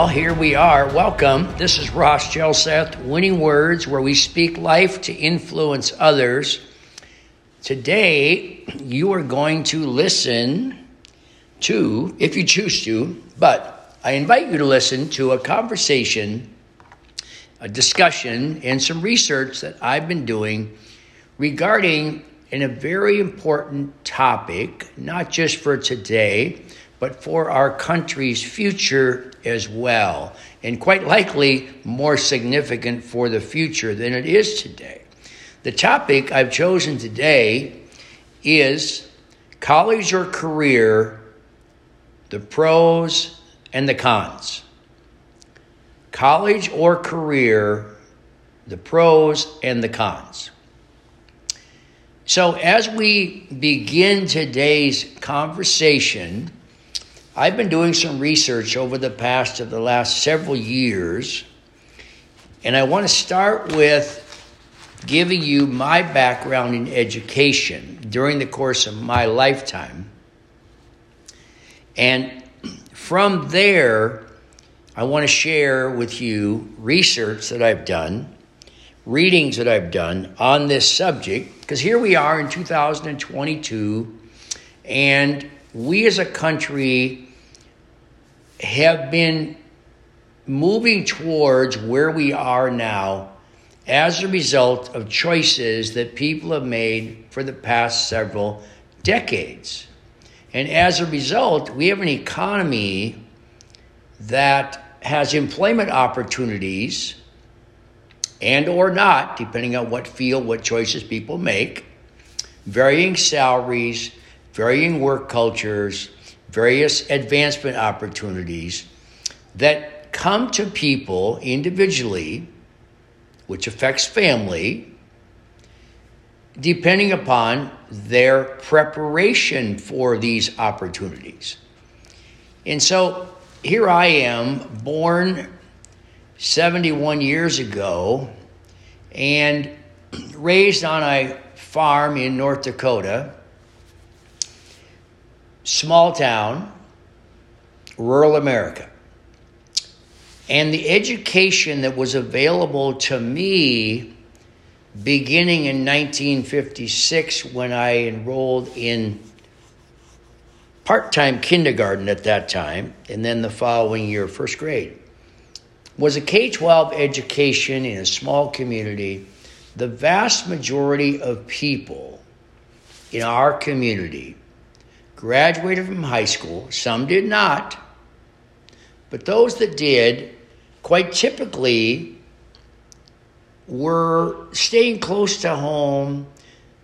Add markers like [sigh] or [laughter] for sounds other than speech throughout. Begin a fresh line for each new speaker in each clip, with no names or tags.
Well, here we are. Welcome. This is Ross Hjelseth, Winning Words, where we speak life to influence others. Today, you are going to listen to, if you choose to, but I invite you to listen to a conversation, a discussion, and some research that I've been doing regarding in a very important topic, not just for today, but for our country's future as well, and quite likely more significant for the future than it is today. The topic I've chosen today is college or career, the pros and the cons. College or career, the pros and the cons. So, as we begin today's conversation, I've been doing some research over the past of the last several years, and I want to start with giving you my background in education during the course of my lifetime. And from there, I want to share with you research that I've done, readings that I've done on this subject, because here we are in 2022, and we as a country have been moving towards where we are now as a result of choices that people have made for the past several decades. And as a result, we have an economy that has employment opportunities and or not depending on what field what choices people make varying salaries varying work cultures, various advancement opportunities that come to people individually, which affects family, depending upon their preparation for these opportunities. And so here I am, born 71 years ago, and [clears throat] raised on a farm in North Dakota small town, rural America. And the education that was available to me beginning in 1956 when I enrolled in part time kindergarten at that time, and then the following year, first grade, was a K 12 education in a small community. The vast majority of people in our community graduated from high school, some did not, but those that did, quite typically, were staying close to home.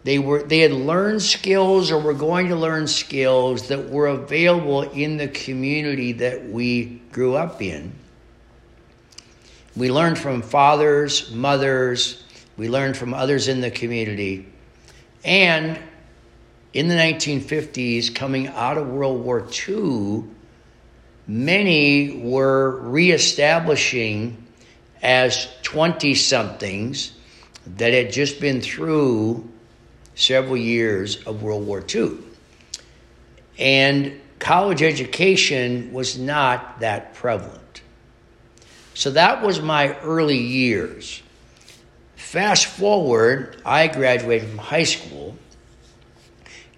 They were they had learned skills or were going to learn skills that were available in the community that we grew up in. We learned from fathers, mothers, we learned from others in the community. And in the 1950s, coming out of World War II, many were reestablishing as 20 somethings that had just been through several years of World War II. And college education was not that prevalent. So that was my early years. Fast forward, I graduated from high school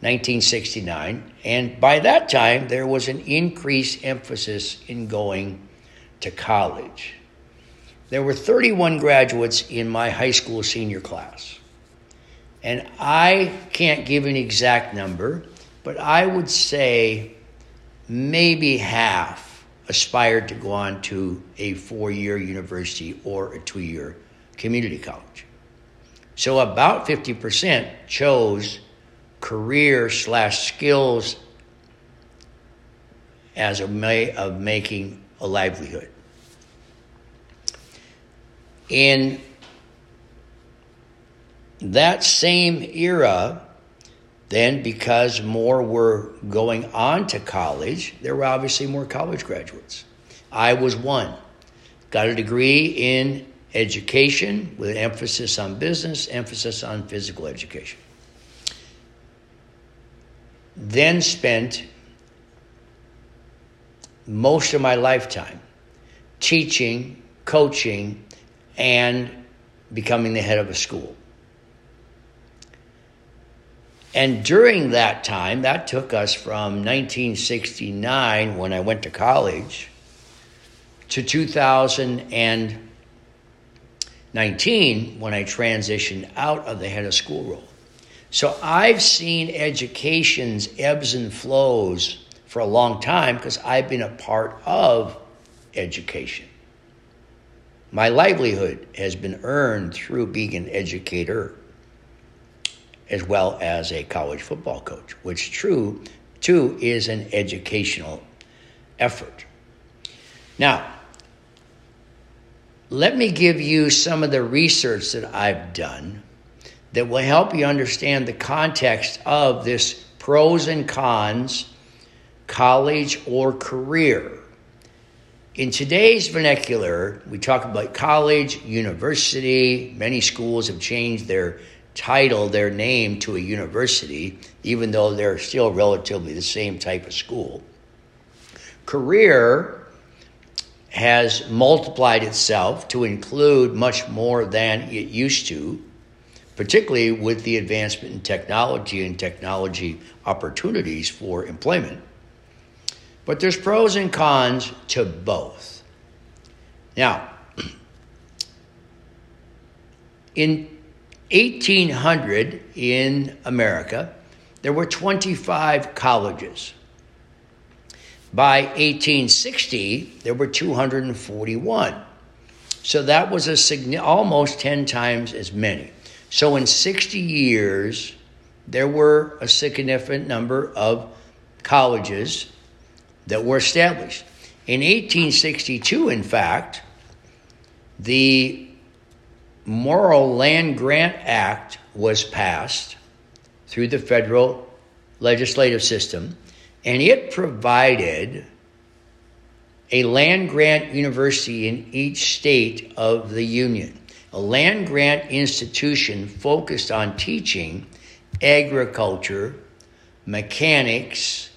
1969. And by that time, there was an increased emphasis in going to college. There were 31 graduates in my high school senior class. And I can't give an exact number, but I would say maybe half aspired to go on to a four year university or a two year community college. So about 50% chose career slash skills as a way of making a livelihood. In that same era, then because more were going on to college, there were obviously more college graduates. I was one. Got a degree in education with emphasis on business, emphasis on physical education then spent most of my lifetime teaching, coaching, and becoming the head of a school. And during that time, that took us from 1969, when I went to college, to 2019, when I transitioned out of the head of school role. So I've seen education's ebbs and flows for a long time because I've been a part of education. My livelihood has been earned through being an educator as well as a college football coach, which true too is an educational effort. Now, let me give you some of the research that I've done that will help you understand the context of this pros and cons, college or career. In today's vernacular, we talk about college, university. Many schools have changed their title, their name to a university, even though they're still relatively the same type of school. Career has multiplied itself to include much more than it used to, particularly with the advancement in technology and technology opportunities for employment. But there's pros and cons to both. Now, [clears throat] in 1800 in America, there were 25 colleges. By 1860, there were 241. So that was a almost 10 times as many. So in 60 years, there were a significant number of colleges that were established. In 1862, in fact, the Morrill Land Grant Act was passed through the federal legislative system, and it provided a land grant university in each state of the Union. A land grant institution focused on teaching agriculture, mechanics,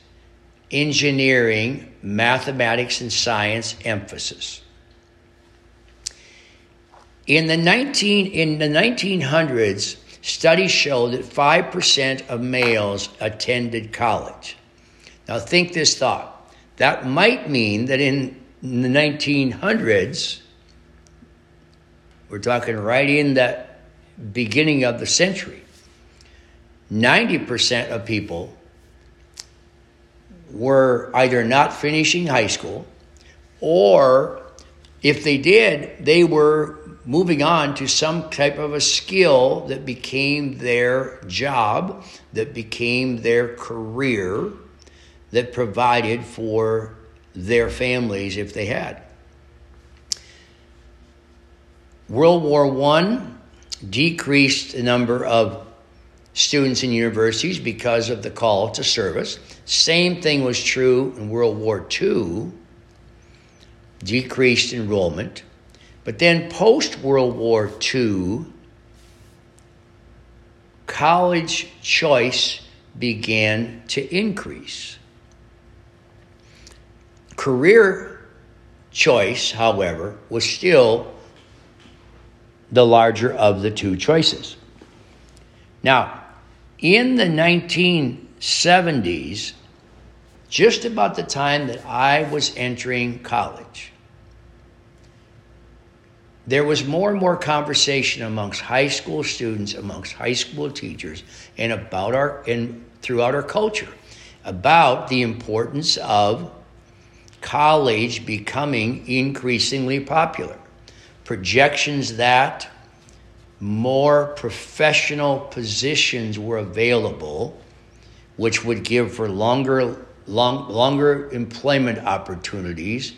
engineering, mathematics, and science emphasis. In the 19 in the 1900s, studies show that 5% of males attended college. Now think this thought. That might mean that in the 1900s, we're talking right in the beginning of the century, 90% of people were either not finishing high school or if they did, they were moving on to some type of a skill that became their job, that became their career, that provided for their families if they had. World War I decreased the number of students in universities because of the call to service. Same thing was true in World War II, decreased enrollment. But then post World War II, college choice began to increase. Career choice, however, was still the larger of the two choices. Now, in the 1970s, just about the time that I was entering college, there was more and more conversation amongst high school students, amongst high school teachers, and about our and throughout our culture about the importance of college becoming increasingly popular. Projections that more professional positions were available, which would give for longer, long, longer employment opportunities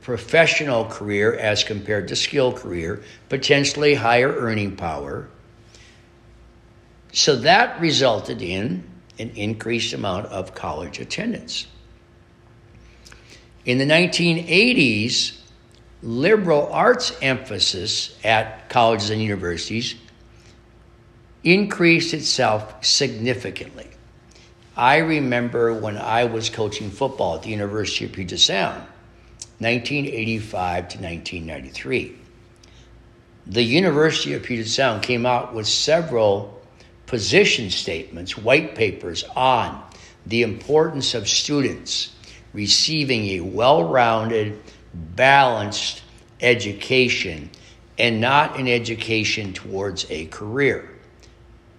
professional career as compared to skill career, potentially higher earning power. So that resulted in an increased amount of college attendance. In the 1980s, liberal arts emphasis at colleges and universities increased itself significantly. I remember when I was coaching football at the University of Puget Sound 1985 to 1993. The University of Puget Sound came out with several position statements, white papers on the importance of students receiving a well rounded, balanced education and not an education towards a career,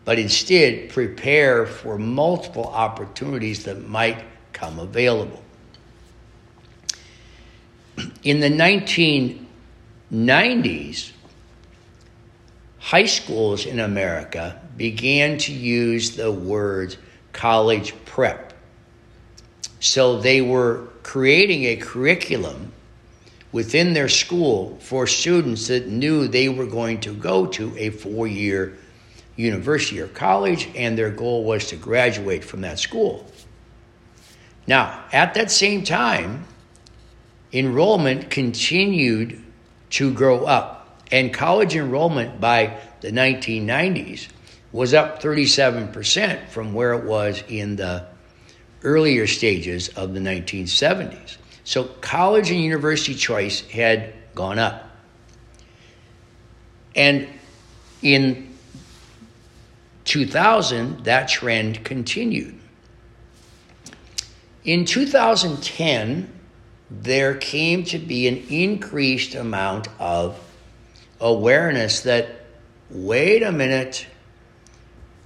but instead prepare for multiple opportunities that might come available. In the 1990s, high schools in America began to use the word college prep. So they were creating a curriculum within their school for students that knew they were going to go to a four year university or college, and their goal was to graduate from that school. Now, at that same time, enrollment continued to grow up, and college enrollment by the 1990s was up 37% from where it was in the earlier stages of the 1970s. So college and university choice had gone up. And in 2000, that trend continued. In 2010, there came to be an increased amount of awareness that, wait a minute,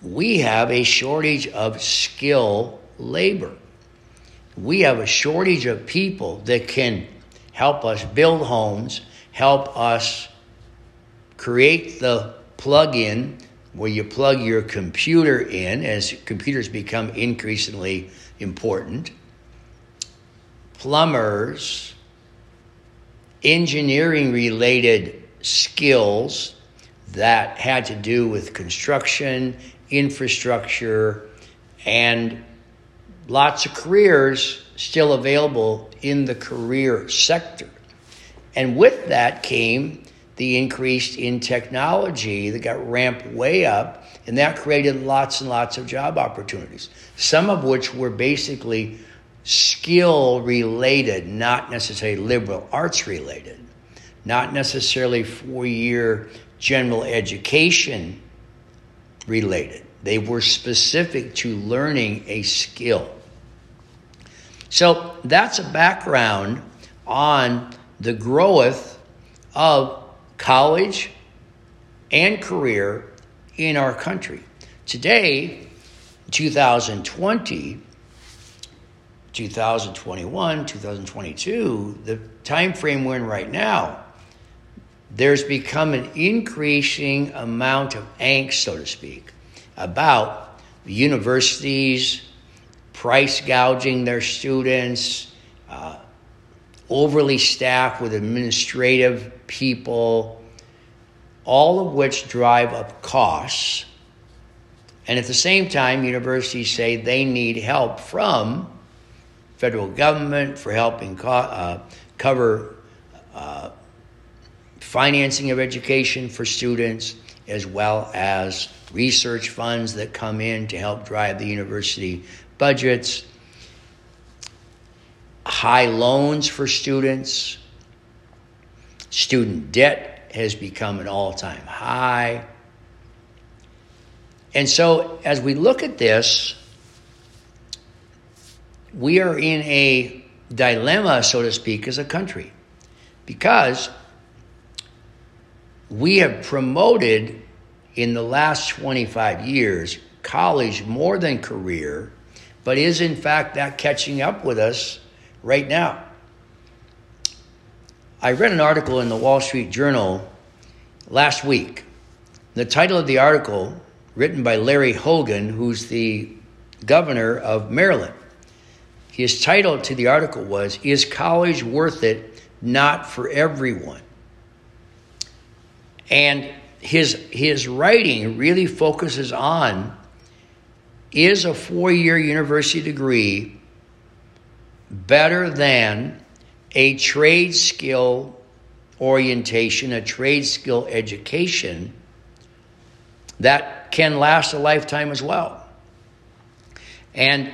we have a shortage of skill labor. We have a shortage of people that can help us build homes, help us create the plug in where you plug your computer in as computers become increasingly important, plumbers, engineering related skills that had to do with construction, infrastructure, and lots of careers still available in the career sector. And with that came the increase in technology that got ramped way up, and that created lots and lots of job opportunities, some of which were basically skill related, not necessarily liberal arts related, not necessarily four year general education related. They were specific to learning a skill. So that's a background on the growth of college and career in our country. Today, 2020, 2021, 2022, the time frame we're in right now, there's become an increasing amount of angst, so to speak, about the universities price gouging their students, uh, overly staffed with administrative people, all of which drive up costs. And at the same time, universities say they need help from federal government for helping co- uh, cover uh, financing of education for students, as well as research funds that come in to help drive the university budgets, high loans for students, student debt has become an all time high. And so, as we look at this, we are in a dilemma, so to speak, as a country, because we have promoted in the last 25 years college more than career but is in fact that catching up with us right now? I read an article in the Wall Street Journal last week. The title of the article, written by Larry Hogan, who's the governor of Maryland, his title to the article was Is College Worth It? Not for Everyone. And his, his writing really focuses on is a four year university degree better than a trade skill orientation, a trade skill education that can last a lifetime as well? And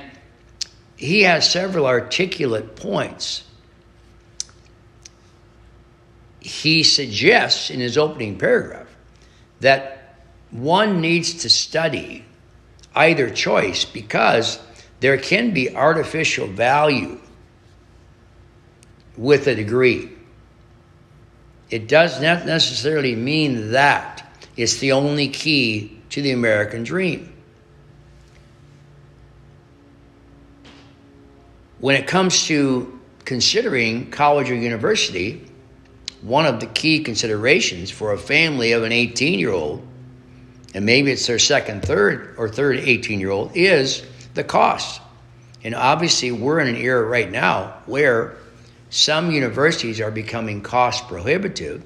he has several articulate points. he suggests in his opening paragraph that one needs to study either choice because there can be artificial value with a degree. It does not necessarily mean that it's the only key to the American dream. When it comes to considering college or university, one of the key considerations for a family of an 18 year old, and maybe it's their second, third, or third 18 year old, is the cost. And obviously, we're in an era right now where some universities are becoming cost prohibitive,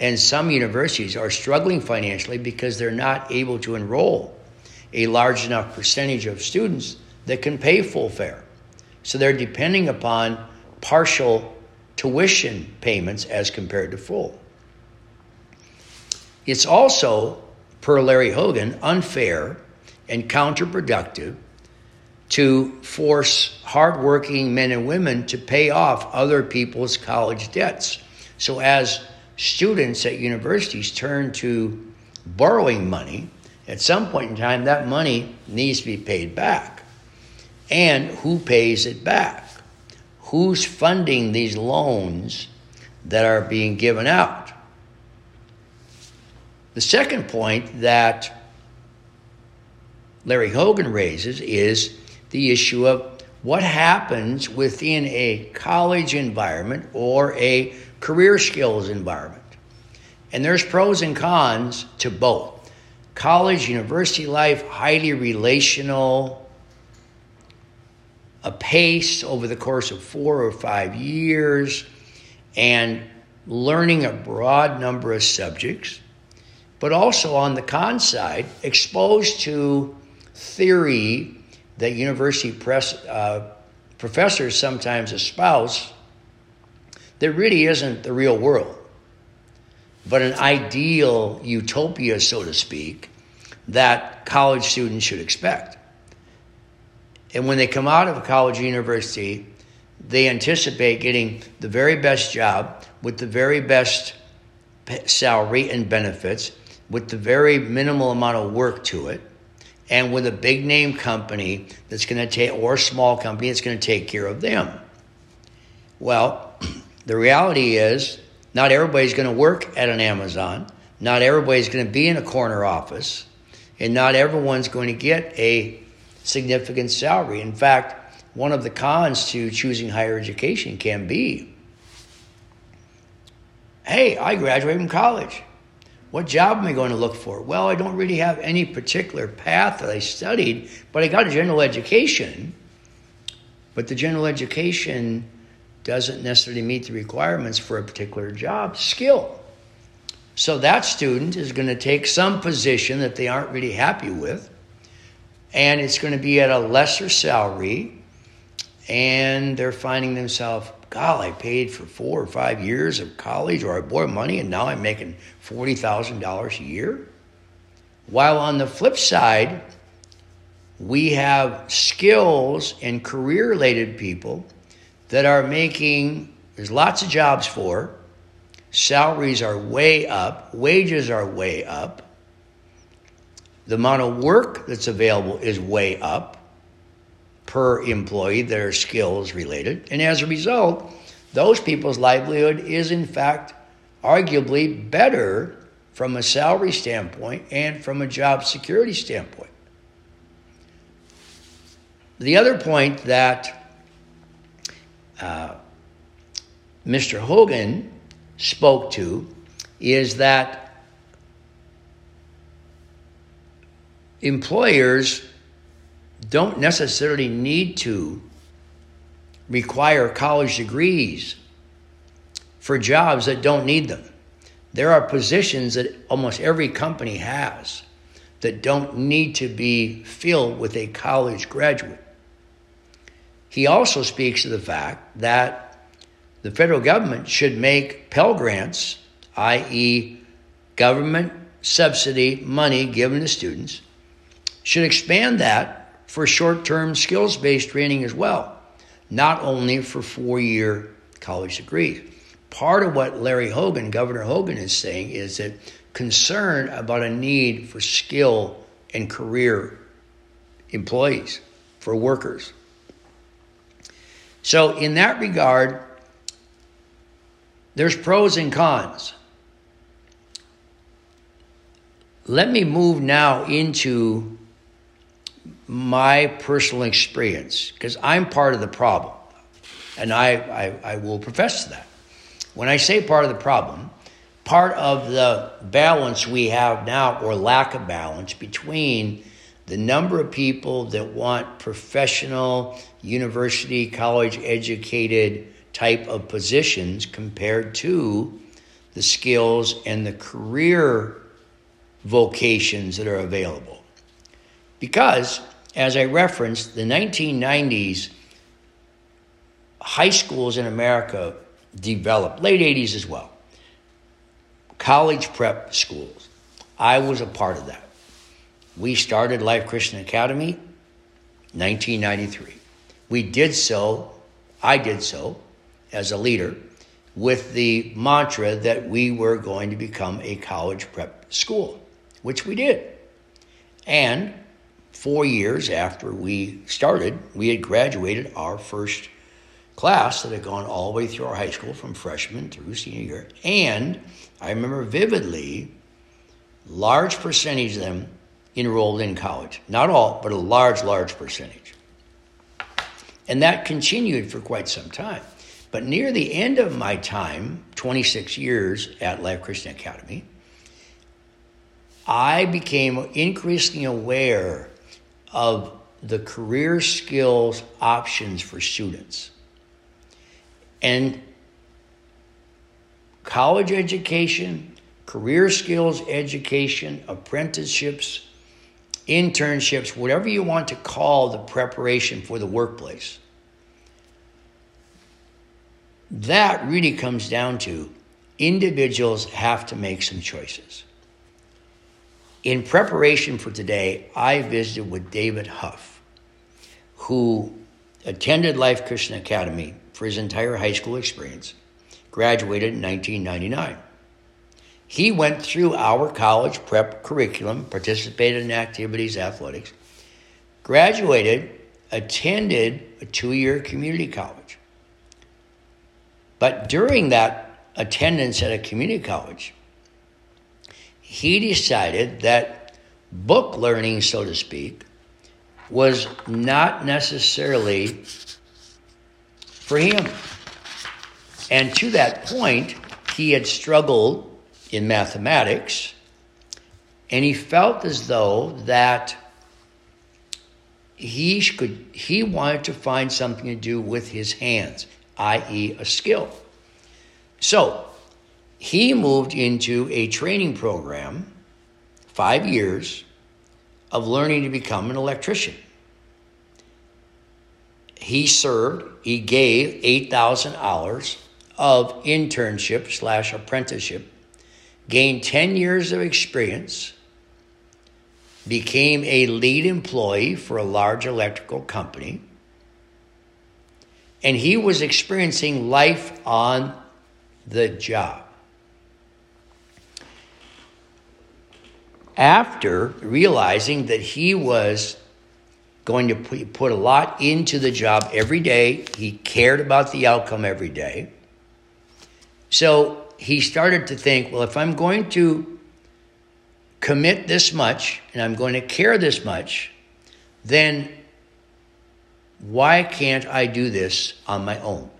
and some universities are struggling financially because they're not able to enroll a large enough percentage of students that can pay full fare. So they're depending upon partial tuition payments as compared to full. It's also, per Larry Hogan, unfair and counterproductive to force hardworking men and women to pay off other people's college debts. So, as students at universities turn to borrowing money, at some point in time, that money needs to be paid back. And who pays it back? Who's funding these loans that are being given out? The second point that Larry Hogan raises is the issue of what happens within a college environment or a career skills environment. And there's pros and cons to both. College, university life, highly relational, a pace over the course of four or five years, and learning a broad number of subjects, but also on the con side, exposed to theory that university press, uh, professors sometimes espouse that really isn't the real world, but an ideal utopia, so to speak, that college students should expect. And when they come out of college or university, they anticipate getting the very best job with the very best salary and benefits, with the very minimal amount of work to it, and with a big name company that's going to take, or a small company that's going to take care of them. Well, [clears throat] the reality is not everybody's going to work at an Amazon. Not everybody's going to be in a corner office. And not everyone's going to get a significant salary. In fact, one of the cons to choosing higher education can be hey, I graduated from college. What job am I going to look for? Well, I don't really have any particular path that I studied, but I got a general education. But the general education doesn't necessarily meet the requirements for a particular job skill. So that student is going to take some position that they aren't really happy with, and it's going to be at a lesser salary, and they're finding themselves God, I paid for four or five years of college or I borrowed money and now I'm making $40,000 a year. While on the flip side, we have skills and career related people that are making, there's lots of jobs for, salaries are way up, wages are way up, the amount of work that's available is way up per employee that are skills related. And as a result, those people's livelihood is in fact arguably better from a salary standpoint and from a job security standpoint. The other point that uh, Mr. Hogan spoke to is that employers don't necessarily need to require college degrees for jobs that don't need them. There are positions that almost every company has that don't need to be filled with a college graduate. He also speaks to the fact that the federal government should make Pell Grants, i.e., government subsidy money given to students, should expand that for short term skills based training as well, not only for four year college degrees. part of what Larry Hogan, Governor Hogan, is saying is that concern about a need for skill and career employees, for workers. So, in that regard, there's pros and cons. Let me move now into my personal experience because I'm part of the problem. And I, I, I, will profess to that. When I say part of the problem, part of the balance we have now, or lack of balance, between the number of people that want professional, university, college educated type of positions compared to the skills and the career vocations that are available. Because, as I referenced, the 1990s high schools in America developed, late 80s as well, college prep schools. I was a part of that. We started Life Christian Academy 1993. We did so, I did so as a leader with the mantra that we were going to become a college prep school, which we did. And four years after we started, we had graduated our first class that had gone all the way through our high school from freshman through senior year. And I remember vividly, large percentage of them enrolled in college. Not all, but a large, large percentage. And that continued for quite some time. But near the end of my time, 26 years at Life Christian Academy, I became increasingly aware of the career skills options for students. And college education, career skills education, apprenticeships, internships, whatever you want to call the preparation for the workplace. That really comes down to individuals have to make some choices. In preparation for today, I visited with David Huff, who attended Life Christian Academy for his entire high school experience, graduated in 1999. He went through our college prep curriculum, participated in activities, athletics, graduated, attended a two year community college. But during that attendance at a community college, he decided that book learning, so to speak, was not necessarily for him. And to that point, he had struggled in mathematics, and he felt as though that he could he wanted to find something to do with his hands, i.e., a skill. So he moved into a training program, five years, of learning to become an electrician he served, he gave 8,000 hours of internship slash apprenticeship, gained 10 years of experience, became a lead employee for a large electrical company, and he was experiencing life on the job. After realizing that he was going to put a lot into the job every day. He cared about the outcome every day. So he started to think, well, if I'm going to commit this much and I'm going to care this much, then why can't I do this on my own?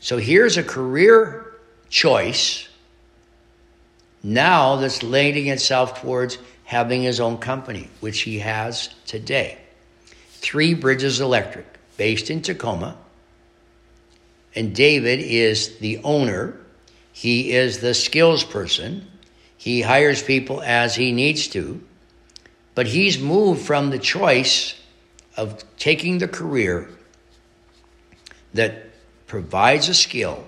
So here's a career choice now that's leading itself towards having his own company, which he has today. Three Bridges Electric, based in Tacoma. And David is the owner, he is the skills person. He hires people as he needs to. But he's moved from the choice of taking the career that provides a skill.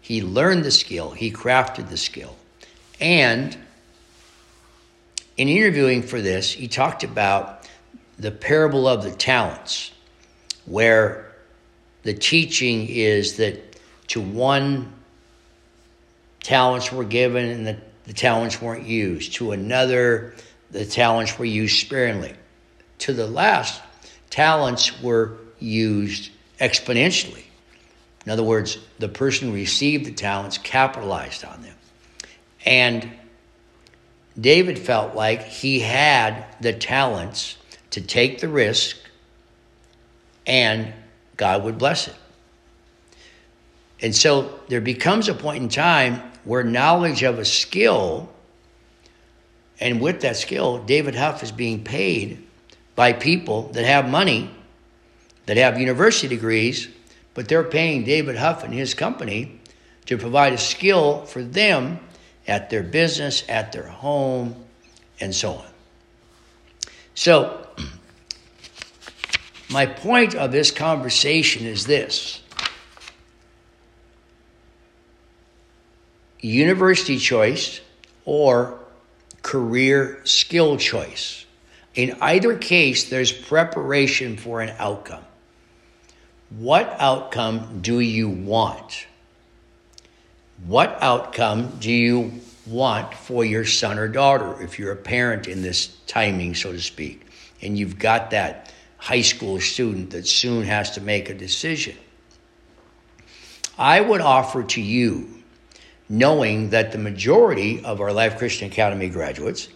He learned the skill, he crafted the skill. And in interviewing for this, he talked about the parable of the talents, where the teaching is that to one talents were given and the, the talents weren't used. To another, the talents were used sparingly. To the last, talents were used exponentially. In other words, the person who received the talents capitalized on them. And David felt like he had the talents to take the risk and God would bless it. And so there becomes a point in time where knowledge of a skill, and with that skill, David Huff is being paid by people that have money, that have university degrees, but they're paying David Huff and his company to provide a skill for them at their business, at their home, and so on. So, [clears throat] my point of this conversation is this university choice or career skill choice. In either case, there's preparation for an outcome. What outcome do you want? What outcome do you want for your son or daughter if you're a parent in this timing, so to speak, and you've got that high school student that soon has to make a decision? I would offer to you, knowing that the majority of our Life Christian Academy graduates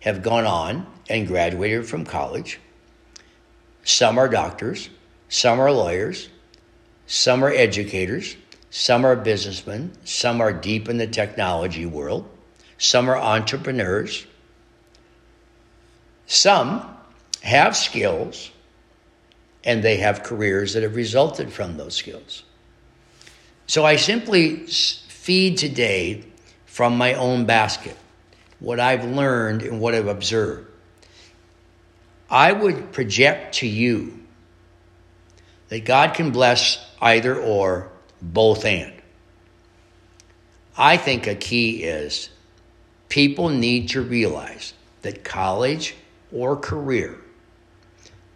have gone on and graduated from college. Some are doctors, some are lawyers, some are educators, some are businessmen, some are deep in the technology world, some are entrepreneurs. Some have skills and they have careers that have resulted from those skills. So I simply feed today from my own basket what I've learned and what I've observed. I would project to you that God can bless either or both and. I think a key is people need to realize that college or career,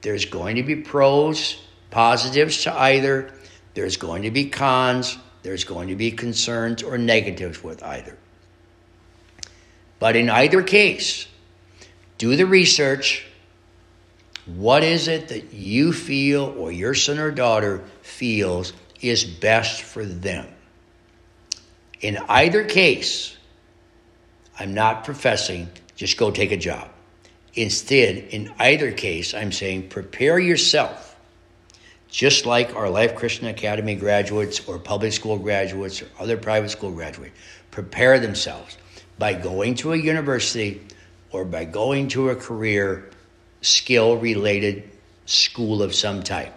there's going to be pros, positives to either, there's going to be cons, there's going to be concerns or negatives with either. But in either case, do the research. What is it that you feel or your son or daughter feels is best for them. In either case, I'm not professing just go take a job. Instead, in either case, I'm saying prepare yourself, just like our Life Christian Academy graduates or public school graduates or other private school graduates, prepare themselves by going to a university or by going to a career skill related school of some type.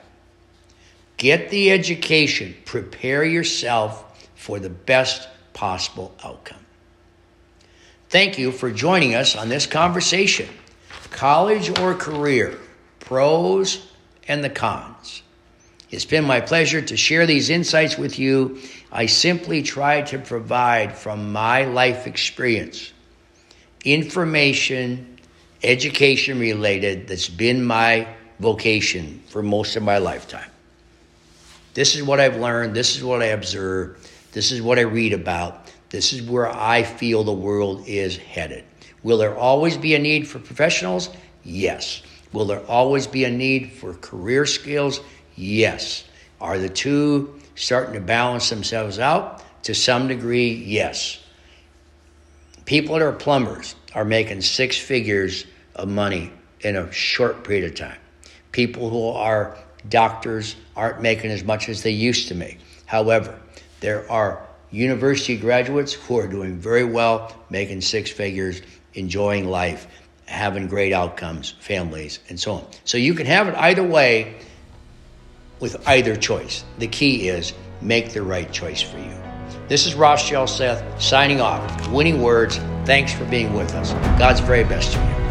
Get the education, prepare yourself for the best possible outcome. Thank you for joining us on this conversation college or career, pros and the cons. It's been my pleasure to share these insights with you. I simply try to provide from my life experience information, education related, that's been my vocation for most of my lifetime. This is what I've learned. This is what I observe. This is what I read about. This is where I feel the world is headed. Will there always be a need for professionals? Yes. Will there always be a need for career skills? Yes. Are the two starting to balance themselves out? To some degree, yes. People that are plumbers are making six figures of money in a short period of time. People who are doctors aren't making as much as they used to make. However, there are university graduates who are doing very well, making six figures, enjoying life, having great outcomes, families, and so on. So you can have it either way with either choice. The key is make the right choice for you. This is Ross Seth signing off. Winning words. Thanks for being with us. God's very best to you.